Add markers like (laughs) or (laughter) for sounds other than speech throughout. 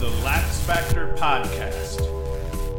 the Lax Factor Podcast.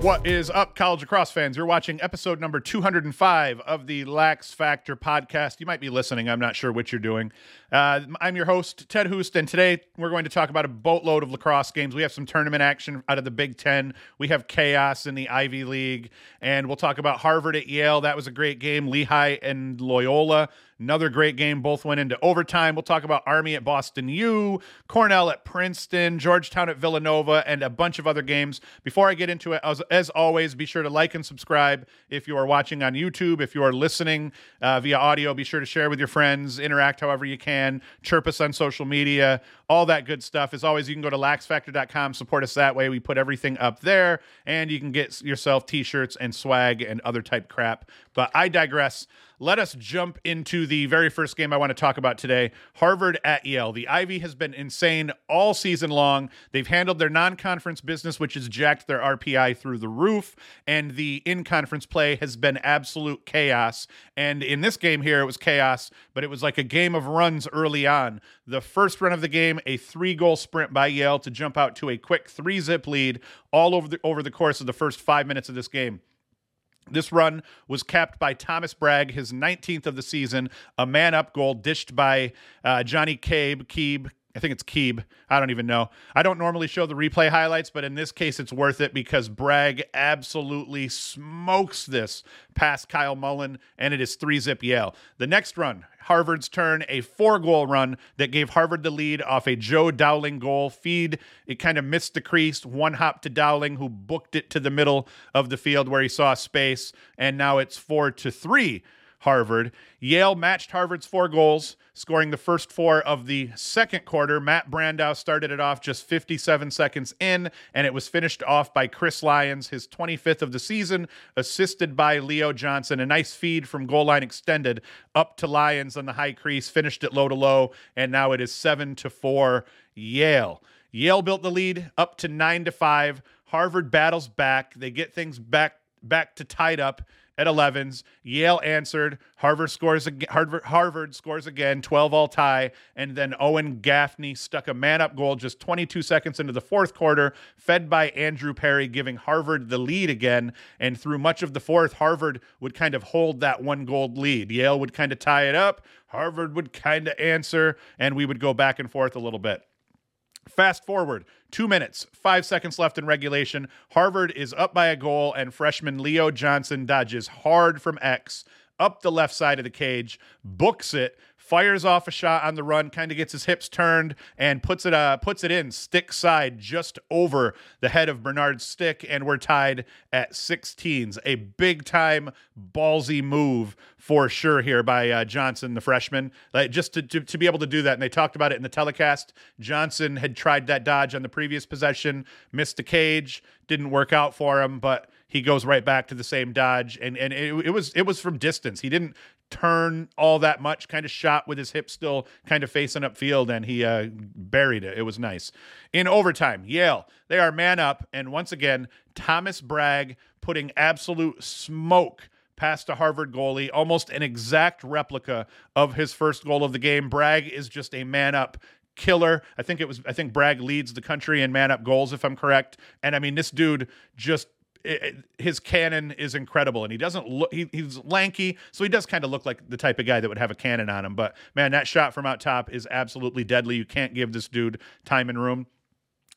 What is up, college lacrosse fans? You're watching episode number 205 of the Lax Factor podcast. You might be listening. I'm not sure what you're doing. Uh, I'm your host, Ted Hoost, and today we're going to talk about a boatload of lacrosse games. We have some tournament action out of the Big Ten. We have chaos in the Ivy League, and we'll talk about Harvard at Yale. That was a great game. Lehigh and Loyola. Another great game. Both went into overtime. We'll talk about Army at Boston U, Cornell at Princeton, Georgetown at Villanova, and a bunch of other games. Before I get into it, as, as always, be sure to like and subscribe if you are watching on YouTube. If you are listening uh, via audio, be sure to share with your friends, interact however you can, chirp us on social media, all that good stuff. As always, you can go to laxfactor.com, support us that way. We put everything up there, and you can get yourself t shirts and swag and other type crap. But I digress let us jump into the very first game I want to talk about today Harvard at Yale. The Ivy has been insane all season long. They've handled their non conference business, which has jacked their RPI through the roof, and the in conference play has been absolute chaos. And in this game here, it was chaos, but it was like a game of runs early on. The first run of the game, a three goal sprint by Yale to jump out to a quick three zip lead all over the, over the course of the first five minutes of this game. This run was capped by Thomas Bragg, his 19th of the season, a man up goal dished by uh, Johnny Cabe, Keeb, I think it's Keeb. I don't even know. I don't normally show the replay highlights, but in this case, it's worth it because Bragg absolutely smokes this past Kyle Mullen, and it is three zip Yale. The next run, Harvard's turn, a four goal run that gave Harvard the lead off a Joe Dowling goal. Feed, it kind of missed the crease, one hop to Dowling, who booked it to the middle of the field where he saw space, and now it's four to three Harvard. Yale matched Harvard's four goals, scoring the first four of the second quarter. Matt Brandau started it off just 57 seconds in, and it was finished off by Chris Lyons, his 25th of the season, assisted by Leo Johnson. A nice feed from goal line extended up to Lyons on the high crease, finished it low to low, and now it is seven to four Yale. Yale built the lead up to nine to five. Harvard battles back. They get things back back to tied up at 11s. Yale answered. Harvard scores again. Harvard, Harvard scores again, 12 all tie. And then Owen Gaffney stuck a man up goal just 22 seconds into the fourth quarter, fed by Andrew Perry, giving Harvard the lead again. And through much of the fourth, Harvard would kind of hold that one goal lead. Yale would kind of tie it up. Harvard would kind of answer, and we would go back and forth a little bit. Fast forward two minutes, five seconds left in regulation. Harvard is up by a goal, and freshman Leo Johnson dodges hard from X up the left side of the cage, books it, fires off a shot on the run, kind of gets his hips turned and puts it uh puts it in stick side just over the head of Bernard's stick, and we're tied at 16s. A big time ballsy move for sure here by uh, Johnson, the freshman. Like just to, to to be able to do that, and they talked about it in the telecast. Johnson had tried that dodge on the previous possession, missed the cage, didn't work out for him, but he goes right back to the same dodge and and it, it was it was from distance he didn't turn all that much kind of shot with his hip still kind of facing upfield and he uh, buried it it was nice in overtime yale they are man up and once again thomas bragg putting absolute smoke past a Harvard goalie, almost an exact replica of his first goal of the game. Bragg is just a man up killer. I think it was I think Bragg leads the country in man up goals if I'm correct. And I mean this dude just his cannon is incredible and he doesn't look he, he's lanky so he does kind of look like the type of guy that would have a cannon on him but man that shot from out top is absolutely deadly you can't give this dude time and room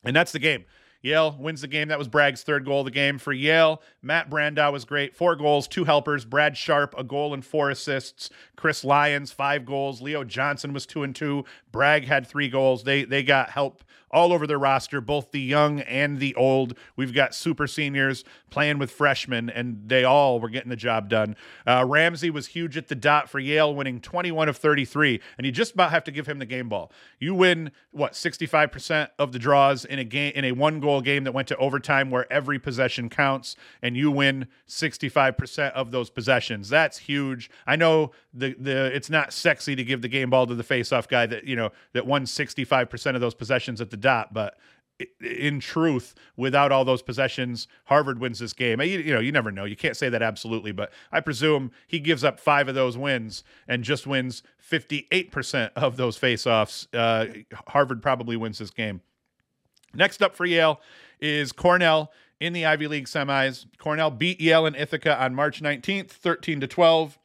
and that's the game Yale wins the game. That was Bragg's third goal of the game for Yale. Matt Brandau was great. Four goals, two helpers. Brad Sharp, a goal and four assists. Chris Lyons, five goals. Leo Johnson was two and two. Bragg had three goals. They they got help all over their roster, both the young and the old. We've got super seniors playing with freshmen, and they all were getting the job done. Uh, Ramsey was huge at the dot for Yale, winning 21 of 33, and you just about have to give him the game ball. You win what 65% of the draws in a game in a one goal game that went to overtime, where every possession counts, and you win 65% of those possessions. That's huge. I know the the it's not sexy to give the game ball to the face off guy that you know that won 65% of those possessions at the dot, but in truth, without all those possessions, Harvard wins this game. You, you, know, you never know. You can't say that absolutely, but I presume he gives up five of those wins and just wins 58% of those faceoffs. Uh, Harvard probably wins this game. Next up for Yale is Cornell in the Ivy League semis. Cornell beat Yale and Ithaca on March 19th, 13 to 12.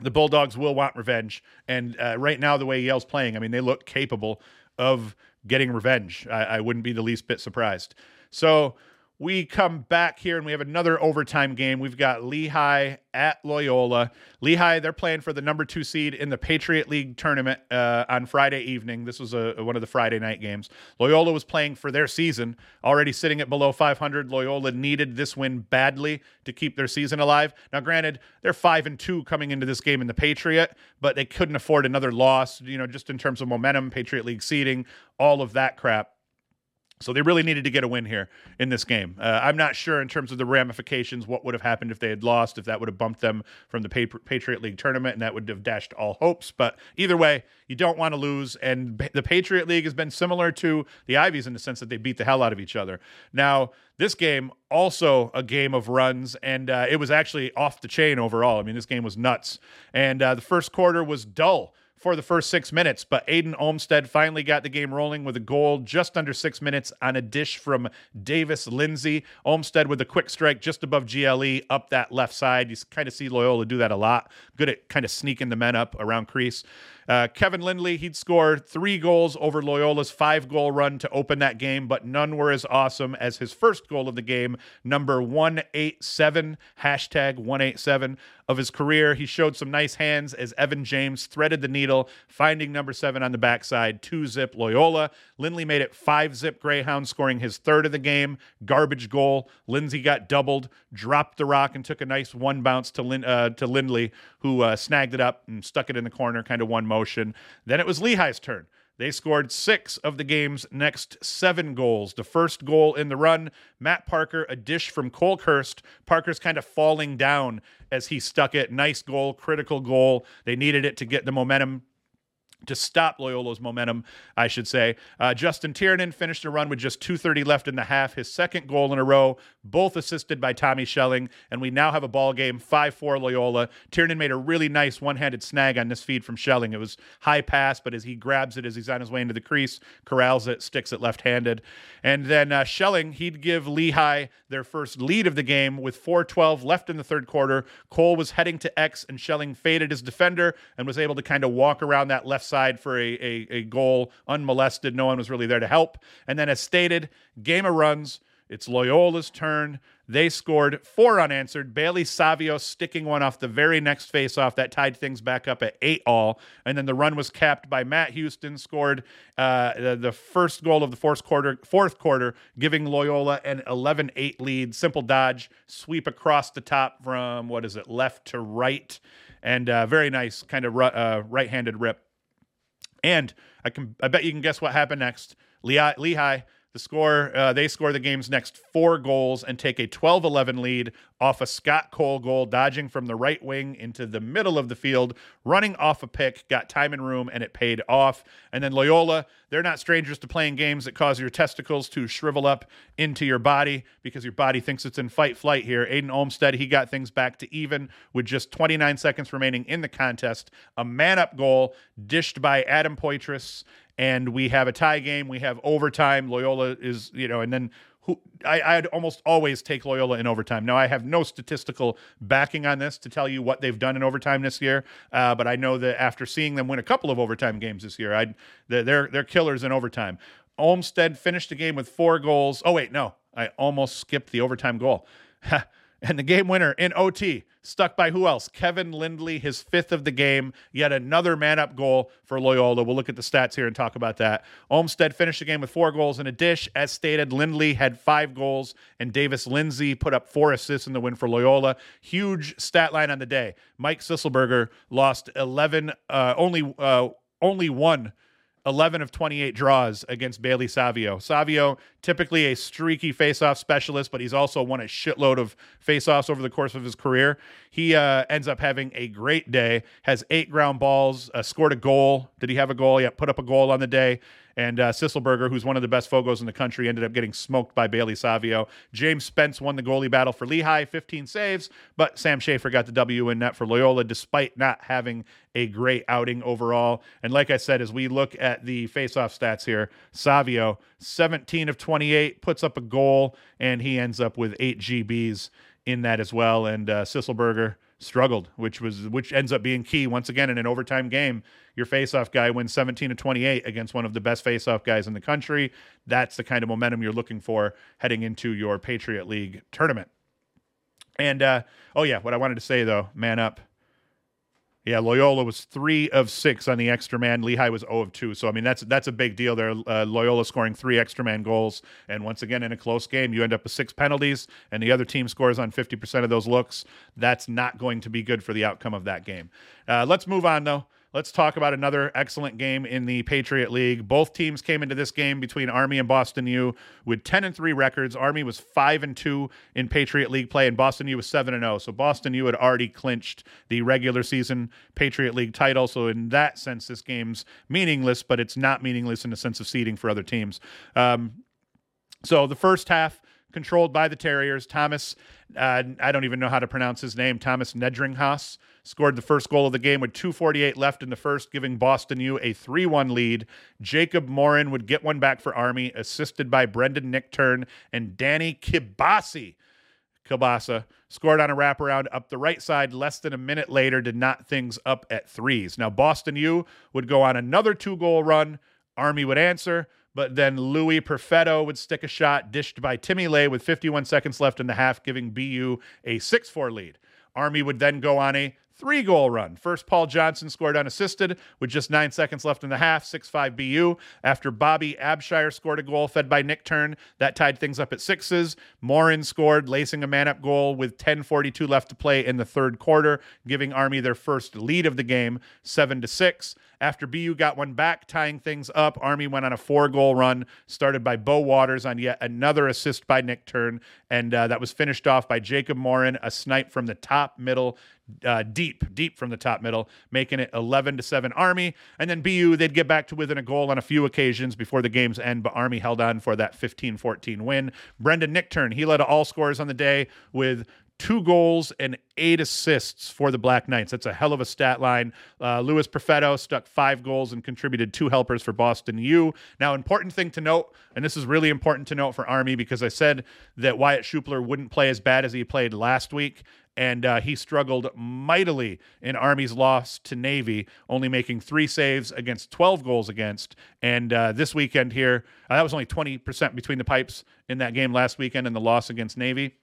The Bulldogs will want revenge. And uh, right now, the way Yale's playing, I mean, they look capable of getting revenge. I, I wouldn't be the least bit surprised. So we come back here and we have another overtime game. We've got Lehigh at Loyola. Lehigh, they're playing for the number two seed in the Patriot League tournament uh, on Friday evening. This was a, one of the Friday night games. Loyola was playing for their season, already sitting at below 500. Loyola needed this win badly to keep their season alive. Now, granted, they're five and two coming into this game in the Patriot, but they couldn't afford another loss. You know, just in terms of momentum, Patriot League seeding, all of that crap. So they really needed to get a win here in this game. Uh, I'm not sure in terms of the ramifications what would have happened if they had lost, if that would have bumped them from the Patriot League tournament, and that would have dashed all hopes. But either way, you don't want to lose. And the Patriot League has been similar to the Ivies in the sense that they beat the hell out of each other. Now, this game also a game of runs, and uh, it was actually off the chain overall. I mean, this game was nuts, and uh, the first quarter was dull for the first six minutes, but Aidan Olmstead finally got the game rolling with a goal just under six minutes on a dish from Davis Lindsay. Olmstead with a quick strike just above GLE up that left side. You kind of see Loyola do that a lot. Good at kind of sneaking the men up around crease. Uh, Kevin Lindley, he'd score three goals over Loyola's five goal run to open that game, but none were as awesome as his first goal of the game, number 187, hashtag 187 of his career. He showed some nice hands as Evan James threaded the needle, finding number seven on the backside, two zip Loyola. Lindley made it five zip Greyhound, scoring his third of the game. Garbage goal. Lindsay got doubled, dropped the rock, and took a nice one bounce to, Lin- uh, to Lindley, who uh, snagged it up and stuck it in the corner, kind of one motion. Then it was Lehigh's turn. They scored six of the game's next seven goals. The first goal in the run, Matt Parker, a dish from Colkhurst. Parker's kind of falling down as he stuck it. Nice goal, critical goal. They needed it to get the momentum to stop Loyola's momentum, I should say. Uh, Justin Tiernan finished the run with just 2.30 left in the half, his second goal in a row, both assisted by Tommy Schelling, and we now have a ball game 5-4 Loyola. Tiernan made a really nice one-handed snag on this feed from Schelling. It was high pass, but as he grabs it as he's on his way into the crease, corrals it, sticks it left-handed. And then uh, Schelling, he'd give Lehigh their first lead of the game with 4.12 left in the third quarter. Cole was heading to X, and Schelling faded his defender and was able to kind of walk around that left side for a, a, a goal unmolested. No one was really there to help. And then, as stated, game of runs. It's Loyola's turn. They scored four unanswered. Bailey Savio sticking one off the very next faceoff that tied things back up at eight all. And then the run was capped by Matt Houston, scored uh, the, the, first goal of the fourth quarter, fourth quarter, giving Loyola an 11 8 lead. Simple dodge, sweep across the top from, what is it, left to right. And uh, very nice kind of uh, right handed rip and I can I bet you can guess what happened next. Lehigh, Lehigh the score, uh, they score the game's next four goals and take a 12 11 lead off a Scott Cole goal, dodging from the right wing into the middle of the field, running off a pick, got time and room, and it paid off. And then Loyola, they're not strangers to playing games that cause your testicles to shrivel up into your body because your body thinks it's in fight flight here. Aidan Olmstead, he got things back to even with just 29 seconds remaining in the contest. A man up goal dished by Adam Poitras and we have a tie game. We have overtime. Loyola is, you know, and then who I, I'd almost always take Loyola in overtime. Now I have no statistical backing on this to tell you what they've done in overtime this year, uh, but I know that after seeing them win a couple of overtime games this year, I'd they're they're killers in overtime. Olmstead finished the game with four goals. Oh wait, no, I almost skipped the overtime goal. (laughs) and the game winner in OT, stuck by who else? Kevin Lindley, his fifth of the game. Yet another man up goal for Loyola. We'll look at the stats here and talk about that. Olmstead finished the game with four goals and a dish. As stated, Lindley had five goals, and Davis Lindsay put up four assists in the win for Loyola. Huge stat line on the day. Mike Sisselberger lost 11, uh, only, uh, only one 11 of 28 draws against Bailey Savio. Savio, typically a streaky faceoff specialist, but he's also won a shitload of faceoffs over the course of his career. He uh, ends up having a great day, has eight ground balls, uh, scored a goal. Did he have a goal? Yeah, put up a goal on the day. And uh, Sisselberger, who's one of the best Fogos in the country, ended up getting smoked by Bailey Savio. James Spence won the goalie battle for Lehigh, 15 saves, but Sam Schaefer got the W in net for Loyola despite not having a great outing overall. And like I said, as we look at the faceoff stats here, Savio, 17 of 28, puts up a goal, and he ends up with eight GBs in that as well. And uh, Sisselberger struggled, which was which ends up being key once again in an overtime game. Your faceoff guy wins 17 to 28 against one of the best faceoff guys in the country. That's the kind of momentum you're looking for heading into your Patriot League tournament. And uh, oh yeah, what I wanted to say though, man up. Yeah, Loyola was three of six on the extra man. Lehigh was 0 of two. So I mean that's that's a big deal there. Uh, Loyola scoring three extra man goals, and once again in a close game, you end up with six penalties, and the other team scores on 50% of those looks. That's not going to be good for the outcome of that game. Uh, let's move on though. Let's talk about another excellent game in the Patriot League. Both teams came into this game between Army and Boston U with 10 and 3 records. Army was 5 and 2 in Patriot League play and Boston U was 7 and 0. So Boston U had already clinched the regular season Patriot League title. So in that sense this game's meaningless, but it's not meaningless in the sense of seeding for other teams. Um, so the first half controlled by the Terriers. Thomas, uh, I don't even know how to pronounce his name, Thomas Nedringhaus scored the first goal of the game with 248 left in the first, giving Boston U a 3-1 lead. Jacob Morin would get one back for Army, assisted by Brendan Nichtern and Danny Kibasi. Kibasa scored on a wraparound up the right side less than a minute later to knot things up at threes. Now, Boston U would go on another two goal run. Army would answer, but then Louis Perfetto would stick a shot dished by Timmy Lay with 51 seconds left in the half, giving BU a 6 4 lead. Army would then go on a three goal run. First, Paul Johnson scored unassisted with just nine seconds left in the half, 6 5 BU. After Bobby Abshire scored a goal fed by Nichtern, that tied things up at sixes. Morin scored, lacing a man up goal with 10.42 left to play in the third quarter, giving Army their first lead of the game, 7 to 6. After BU got one back, tying things up, Army went on a four goal run, started by Bo Waters on yet another assist by Nichtern, and uh, that was finished off by Jacob Morin, a snipe from the top middle uh, deep, deep from the top middle, making it 11 to 7 Army. And then BU, they'd get back to within a goal on a few occasions before the game's end, but Army held on for that 15 14 win. Brendan Nichtern, he led all scores on the day with two goals and eight assists for the Black Knights. That's a hell of a stat line. Uh, Perfetto stuck five goals and contributed two helpers for Boston U. Now, important thing to note, and this is really important to note for Army because I said that Wyatt Schupler wouldn't play as bad as he played last week and uh, he struggled mightily in Army's loss to Navy, only making three saves against 12 goals against. And uh, this weekend here, uh, that was only 20% between the pipes in that game last weekend and the loss against Navy.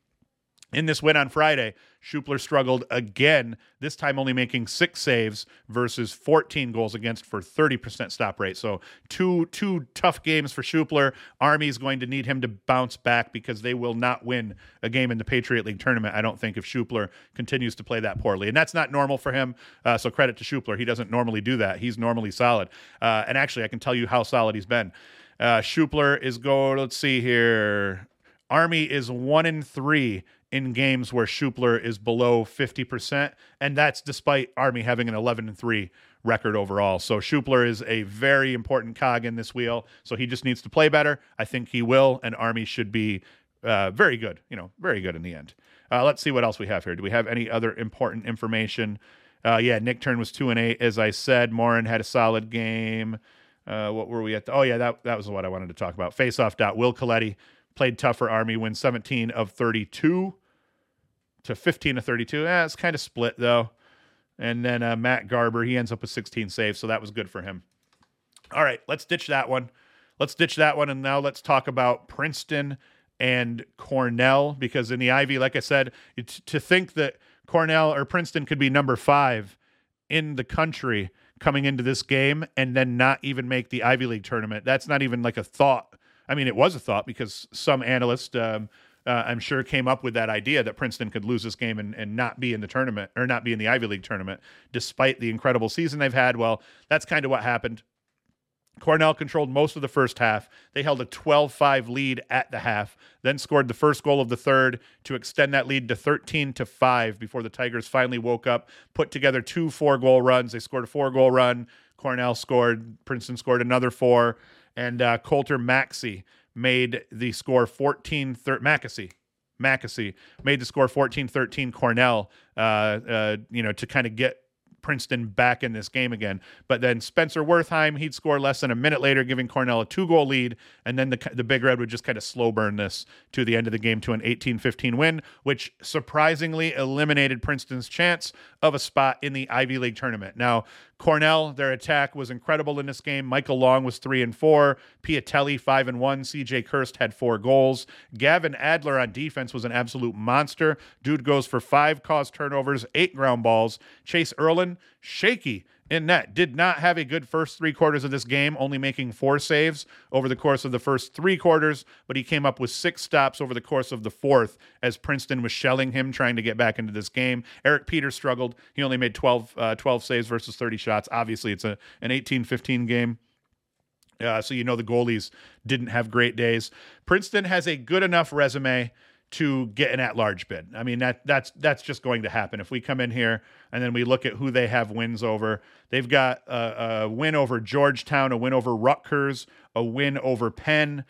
In this win on Friday, Schupler struggled again, this time only making six saves versus 14 goals against for 30% stop rate. So two two tough games for Schupler. Army is going to need him to bounce back because they will not win a game in the Patriot League tournament. I don't think if Schupler continues to play that poorly, and that's not normal for him. Uh, so credit to Schupler. He doesn't normally do that. He's normally solid. Uh, and actually, I can tell you how solid he's been. Uh, Schupler is going. Let's see here. Army is one in three in games where Schupler is below 50%, and that's despite Army having an 11 and 3 record overall. So Schupler is a very important cog in this wheel. So he just needs to play better. I think he will, and Army should be uh, very good, you know, very good in the end. Uh, let's see what else we have here. Do we have any other important information? Uh, yeah, Nichtern was 2 and 8, as I said. Morin had a solid game. Uh, what were we at? The, oh, yeah, that, that was what I wanted to talk about. Face off. Will Coletti played tougher Army, wins 17 of 32 to 15 to 32. Eh, it's kind of split though. And then uh, Matt Garber, he ends up with 16 saves, so that was good for him. All right, let's ditch that one. Let's ditch that one, and now let's talk about Princeton and Cornell because in the Ivy, like I said, to think that Cornell or Princeton could be number five in the country coming into this game and then not even make the Ivy League tournament, that's not even like a thought. I mean, it was a thought because some analyst, um, uh, I'm sure came up with that idea that Princeton could lose this game and, and not be in the tournament or not be in the Ivy League tournament, despite the incredible season they've had. Well, that's kind of what happened. Cornell controlled most of the first half. They held a 12 5 lead at the half, then scored the first goal of the third to extend that lead to 13 to 5 before the Tigers finally woke up, put together two four goal runs. They scored a four goal run. Cornell scored, Princeton scored another four and uh, Coulter Maxey made the score 14 thir- Mackesy. Mackesy made the score 14 13 Cornell, uh, uh, you know, to kind of get Princeton back in this game again. But then Spencer Wertheim, he'd score less than a minute later, giving Cornell a two goal lead. And then the, the Big Red would just kind of slow burn this to the end of the game to an 18 15 win, which surprisingly eliminated Princeton's chance of a spot in the Ivy League tournament. Now, Cornell, their attack was incredible in this game. Michael Long was three and four. Piatelli five and one. CJ Kirst had four goals. Gavin Adler on defense was an absolute monster. Dude goes for five caused turnovers, eight ground balls. Chayse Ierlan, shaky in net. Did not have a good first three quarters of this game, only making four saves over the course of the first three quarters, but he came up with six stops over the course of the fourth as Princeton was shelling him, trying to get back into this game. Eric Peters struggled. He only made 12, uh, 12 saves versus 30 shots. Obviously, it's a, an 18 15 game. Uh, so you know the goalies didn't have great days. Princeton has a good enough resume to get an at-large bid. I mean that that's that's just going to happen if we come in here and then we look at who they have wins over. They've got a, a win over Georgetown, a win over Rutgers, a win over Penn,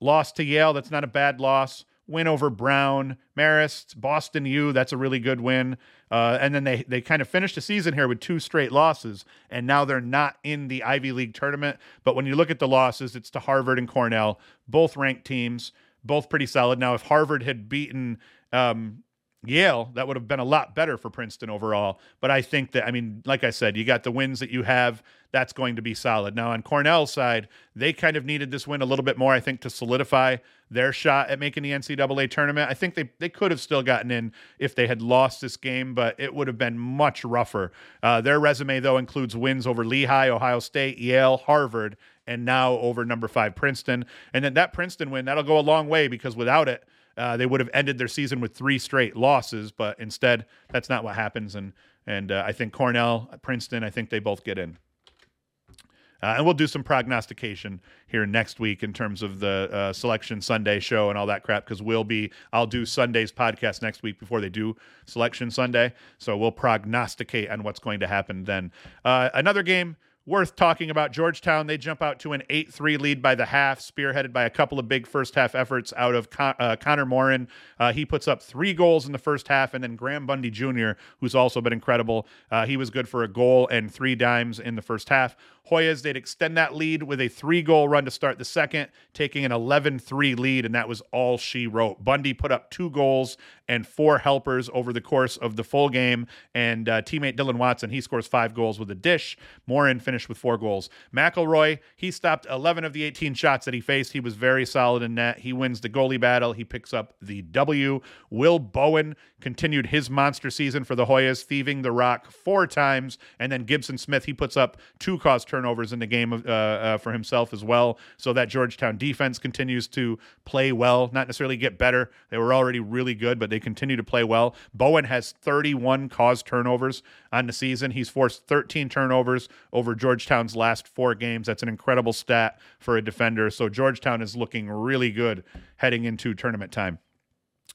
loss to Yale. That's not a bad loss. Win over Brown, Marist, Boston U. That's a really good win. Uh, and then they they kind of finished the season here with two straight losses, and now they're not in the Ivy League tournament. But when you look at the losses, it's to Harvard and Cornell, both ranked teams both pretty solid. Now, if Harvard had beaten um, Yale, that would have been a lot better for Princeton overall. But I think that, I mean, like I said, you got the wins that you have. That's going to be solid. Now, on Cornell's side, they kind of needed this win a little bit more, I think, to solidify their shot at making the NCAA tournament. I think they, they could have still gotten in if they had lost this game, but it would have been much rougher. Uh, their resume, though, includes wins over Lehigh, Ohio State, Yale, Harvard, and now over number five Princeton. And then that Princeton win, that'll go a long way because without it, uh, they would have ended their season with three straight losses. But instead, that's not what happens. And and uh, I think Cornell, Princeton, I think they both get in. Uh, and we'll do some prognostication here next week in terms of the uh, selection Sunday show and all that crap because we'll be I'll do Sunday's podcast next week before they do selection Sunday, so we'll prognosticate on what's going to happen then. Uh, another game worth talking about Georgetown. They jump out to an 8 3 lead by the half, spearheaded by a couple of big first half efforts out of Con- uh, Connor Morin. Uh, he puts up three goals in the first half, and then Graham Bundy Jr., who's also been incredible. Uh, he was good for a goal and three dimes in the first half. Hoyas, they'd extend that lead with a three goal run to start the second, taking an 11 3 lead, and that was all she wrote. Bundy put up two goals and four helpers over the course of the full game, and uh, teammate Dylan Watson, he scores five goals with a dish. Morin finished with four goals. McElroy, he stopped 11 of the 18 shots that he faced. He was very solid in net. He wins the goalie battle. He picks up the W. Will Bowen continued his monster season for the Hoyas, thieving the rock four times, and then Gibson Smith, he puts up two cause turnovers in the game uh, uh, for himself as well. So that Georgetown defense continues to play well, not necessarily get better. They were already really good, but they continue to play well. Bowen has 31 caused turnovers on the season. He's forced 13 turnovers over Georgetown's last four games. That's an incredible stat for a defender. So Georgetown is looking really good heading into tournament time.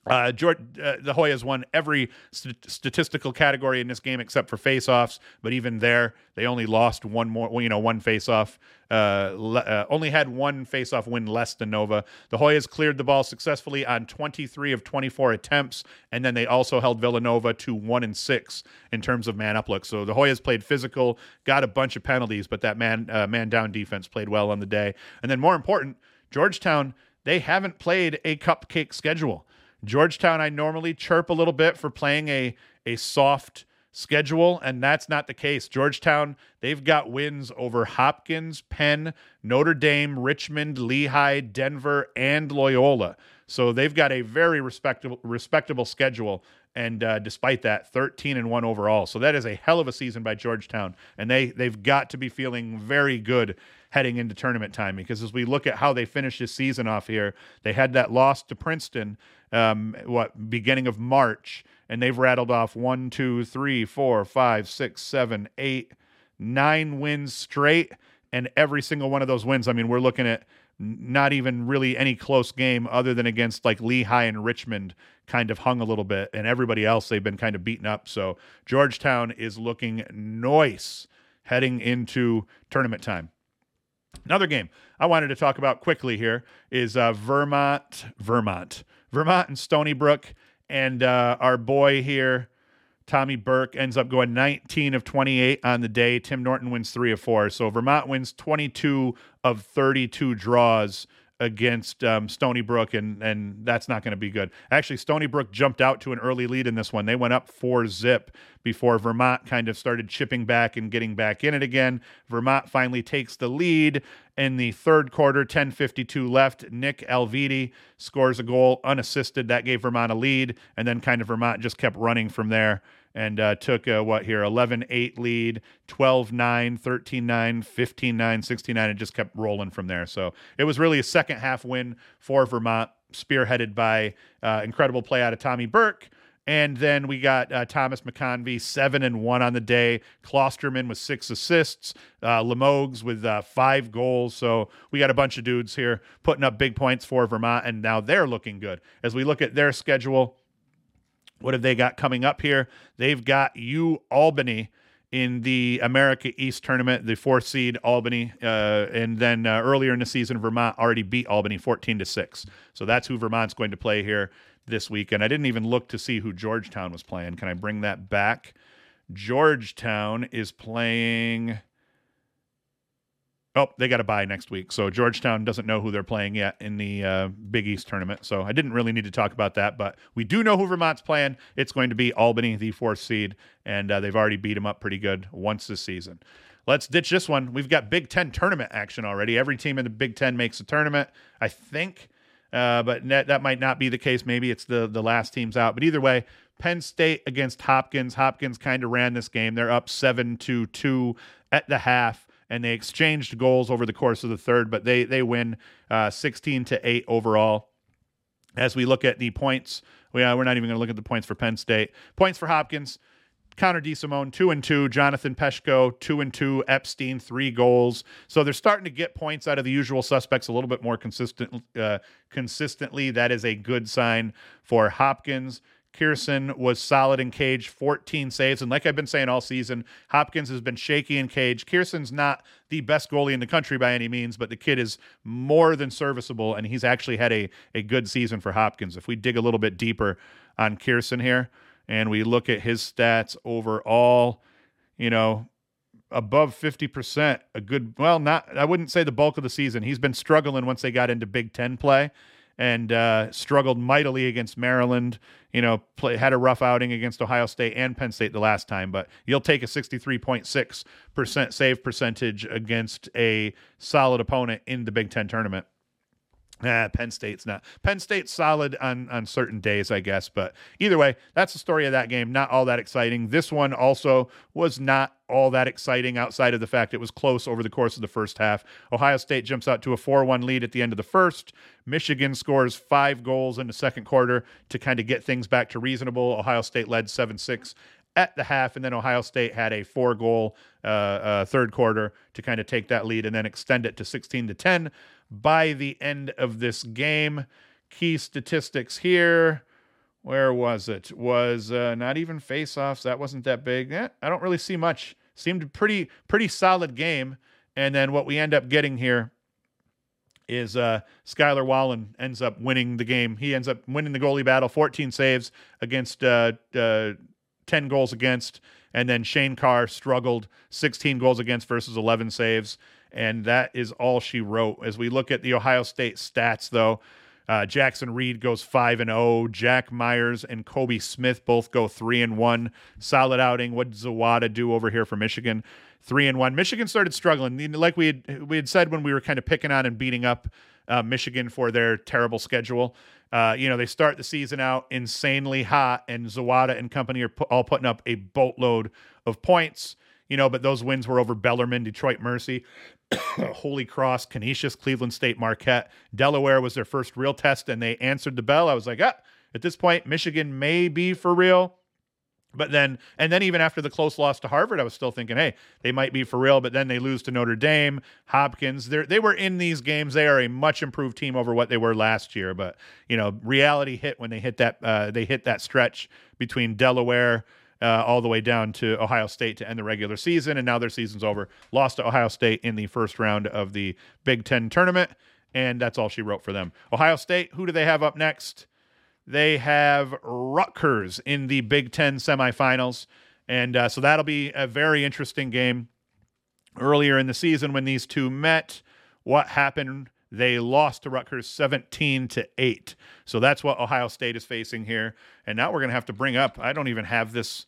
Uh, George, uh, the Hoyas won every st- statistical category in this game except for faceoffs, but even there, they only lost one more. You know, one faceoff. Uh, le- uh, only had one faceoff win less than Nova. The Hoyas cleared the ball successfully on 23 of 24 attempts, and then they also held Villanova to one and six in terms of man up look. So the Hoyas played physical, got a bunch of penalties, but that man uh, man down defense played well on the day. And then more important, Georgetown they haven't played a cupcake schedule. Georgetown, I normally chirp a little bit for playing a a soft schedule, and that's not the case. Georgetown, they've got wins over Hopkins, Penn, Notre Dame, Richmond, Lehigh, Denver, and Loyola. So they've got a very respectable respectable schedule. And uh, despite that, 13 and one overall. So that is a hell of a season by Georgetown, and they they've got to be feeling very good heading into tournament time because as we look at how they finished this season off here, they had that loss to Princeton, um, what beginning of March, and they've rattled off one, two, three, four, five, six, seven, eight, nine wins straight, and every single one of those wins. I mean, we're looking at not even really any close game other than against like Lehigh and Richmond kind of hung a little bit and everybody else they've been kind of beaten up so Georgetown is looking nice heading into tournament time Another game I wanted to talk about quickly here is uh, Vermont, Vermont, Vermont and Stony Brook, and uh, our boy here, Tommy Burke, ends up going 19 of 28 on the day. Tim Norton wins three of four, so Vermont wins 22 of 32 draws against um, Stony Brook, and and that's not going to be good. Actually, Stony Brook jumped out to an early lead in this one. They went up four zip before Vermont kind of started chipping back and getting back in it again. Vermont finally takes the lead in the third quarter, 10:52 left. Nick Alviti scores a goal unassisted. That gave Vermont a lead, and then kind of Vermont just kept running from there and uh, took a, what here 11-8 lead 12-9 13-9 15-9 16-9 and just kept rolling from there so it was really a second half win for vermont spearheaded by uh, incredible play out of tommy burke and then we got uh, Thomas McConvey, seven and one on the day. Klosterman with six assists. Uh, with uh, five goals. So we got a bunch of dudes here putting up big points for Vermont, and now they're looking good. As we look at their schedule, what have they got coming up here? They've got U Albany in the America East tournament, the fourth seed Albany, uh, and then uh, earlier in the season, Vermont already beat Albany fourteen to six. So that's who Vermont's going to play here this weekend. I didn't even look to see who Georgetown was playing. Can I bring that back? Georgetown is playing. Oh, they got to buy next week. So Georgetown doesn't know who they're playing yet in the uh, Big East tournament. So I didn't really need to talk about that, but we do know who Vermont's playing. It's going to be Albany, the fourth seed, and uh, they've already beat them up pretty good once this season. Let's ditch this one. We've got Big Ten tournament action already. Every team in the Big Ten makes a tournament, I think, uh, but that, that might not be the case. Maybe it's the the last teams out. But either way, Penn State against Hopkins. Hopkins kind of ran this game. They're up seven to two at the half and they exchanged goals over the course of the third, but they they win uh, 16 to eight overall. As we look at the points, we, uh, we're not even going to look at the points for Penn State. Points for Hopkins. Connor DeSimone, two and two. Jonathan Peshko, two and two. Epstein, three goals. So they're starting to get points out of the usual suspects a little bit more consistent, uh, consistently. That is a good sign for Hopkins. Kierson was solid in cage, 14 saves. And like I've been saying all season, Hopkins has been shaky in cage. Kierson's not the best goalie in the country by any means, but the kid is more than serviceable, and he's actually had a, a good season for Hopkins. If we dig a little bit deeper on Kierson here and we look at his stats overall, you know, above 50%, a good, well, not, I wouldn't say the bulk of the season. He's been struggling once they got into Big Ten play and uh, struggled mightily against Maryland. You know, play, had a rough outing against Ohio State and Penn State the last time, but you'll take a 63.6% save percentage against a solid opponent in the Big Ten tournament. Ah, Penn State's not. Penn State's solid on on certain days, I guess. But either way, that's the story of that game. Not all that exciting. This one also was not all that exciting outside of the fact it was close over the course of the first half. Ohio State jumps out to a 4 1 lead at the end of the first. Michigan scores five goals in the second quarter to kind of get things back to reasonable. Ohio State led 7 6 at the half, and then Ohio State had a four goal uh, uh, third quarter to kind of take that lead and then extend it to 16 to 10 by the end of this game. Key statistics here. Where was it? Was uh, not even face-offs. That wasn't that big. Eh, I don't really see much. Seemed pretty pretty solid game. And then what we end up getting here is uh, Skylar Wallen ends up winning the game. He ends up winning the goalie battle, 14 saves against uh, uh, 10 goals against. And then Shane Carr struggled, 16 goals against versus 11 saves and that is all she wrote. As we look at the Ohio State stats, though, uh, Jackson Reed goes five and zero. Oh. Jack Myers and Kobe Smith both go three and one. Solid outing. What Zawada do over here for Michigan? Three and one. Michigan started struggling, like we had we had said when we were kind of picking on and beating up uh, Michigan for their terrible schedule. Uh, you know, they start the season out insanely hot, and Zawada and company are pu- all putting up a boatload of points. You know, but those wins were over Bellarmine, Detroit Mercy, (coughs) Holy Cross, Canisius, Cleveland State, Marquette. Delaware was their first real test, and they answered the bell. I was like, ah, at this point, Michigan may be for real. But then, and then even after the close loss to Harvard, I was still thinking, hey, they might be for real. But then they lose to Notre Dame, Hopkins. They they were in these games. They are a much improved team over what they were last year. But you know, reality hit when they hit that uh, they hit that stretch between Delaware, uh, all the way down to Ohio State to end the regular season, and now their season's over. Lost to Ohio State in the first round of the Big Ten tournament, and that's all she wrote for them. Ohio State, who do they have up next? They have Rutgers in the Big Ten semifinals, and uh, so that'll be a very interesting game. Earlier in the season, when these two met, what happened? They lost to Rutgers 17 to 8. So that's what Ohio State is facing here. And now we're going to have to bring up, I don't even have this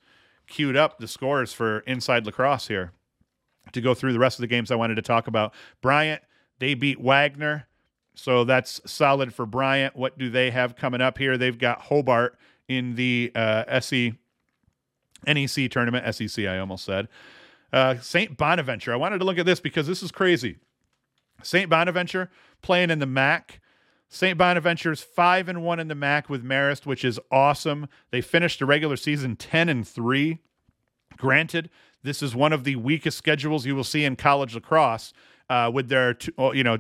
queued up, the scores for inside lacrosse here to go through the rest of the games I wanted to talk about. Bryant, they beat Wagner. So that's solid for Bryant. What do they have coming up here? They've got Hobart in the uh, SE NEC tournament, SEC, I almost said. Uh, St. Bonaventure. I wanted to look at this because this is crazy. St. Bonaventure playing in the MAC. St. Bonaventure's five and one in the MAC with Marist, which is awesome. They finished the regular season ten and three. Granted, this is one of the weakest schedules you will see in college lacrosse, uh, with their two, you know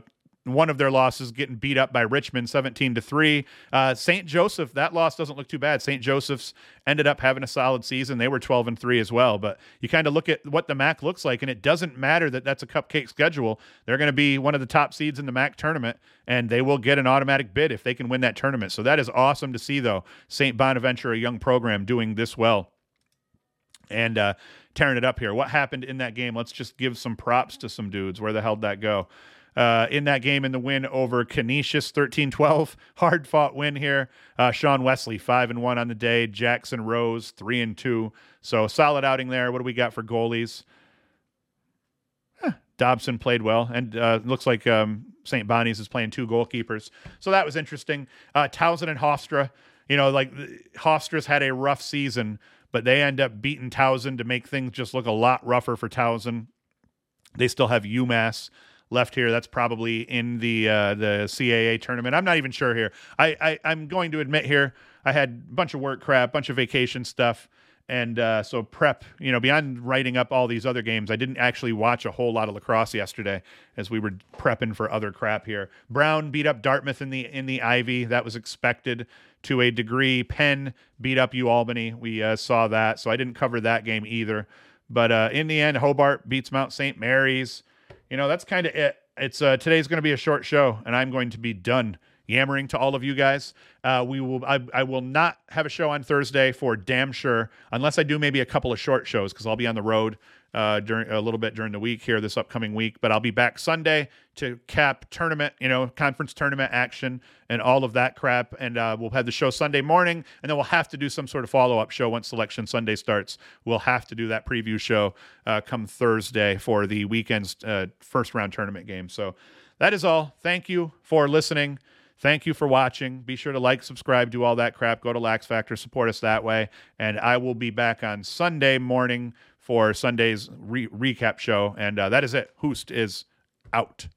one of their losses getting beat up by Richmond 17 to 3. Uh, St. Joseph, that loss doesn't look too bad. St. Joseph's ended up having a solid season. They were 12 and 3 as well. But you kind of look at what the MAC looks like, and it doesn't matter that that's a cupcake schedule. They're going to be one of the top seeds in the MAC tournament, and they will get an automatic bid if they can win that tournament. So that is awesome to see, though. St. Bonaventure, a young program, doing this well. And, uh, tearing it up here. What happened in that game? Let's just give some props to some dudes. Where the hell did that go? Uh, in that game in the win over Canisius 13 12. (laughs) Hard fought win here. Uh, Sean Wesley, 5 and 1 on the day. Jackson Rose, 3 and 2. So solid outing there. What do we got for goalies? Dobson played well, and uh, looks like um, St. Bonnie's is playing two goalkeepers. So that was interesting. Uh, Towson and Hofstra, you know, like Hofstra's had a rough season, but they end up beating Towson to make things just look a lot rougher for Towson. They still have UMass left here. That's probably in the uh, the CAA tournament. I'm not even sure here. I, I I'm going to admit here I had a bunch of work crap, bunch of vacation stuff. And uh, so prep, you know, beyond writing up all these other games, I didn't actually watch a whole lot of lacrosse yesterday as we were prepping for other crap here. Brown beat up Dartmouth in the in the Ivy. That was expected to a degree. Penn beat up U Albany. We uh, saw that, so I didn't cover that game either. But uh, in the end, Hobart beats Mount St. Mary's you know, that's kind of it. It's uh, today's going to be a short show, and I'm going to be done yammering to all of you guys. Uh, we will. I, I, will not have a show on Thursday for damn sure, unless I do maybe a couple of short shows because I'll be on the road uh, during a little bit during the week here, this upcoming week. But I'll be back Sunday to cap tournament, you know, conference tournament action and all of that crap. And uh, we'll have the show Sunday morning, and then we'll have to do some sort of follow up show once Selection Sunday starts. We'll have to do that preview show uh, come Thursday for the weekend's uh, first round tournament game. So that is all. Thank you for listening. Thank you for watching. Be sure to like, subscribe, do all that crap. Go to Lax Factor, support us that way. And I will be back on Sunday morning for Sunday's re- recap show. And uh, that is it. Hoost is out.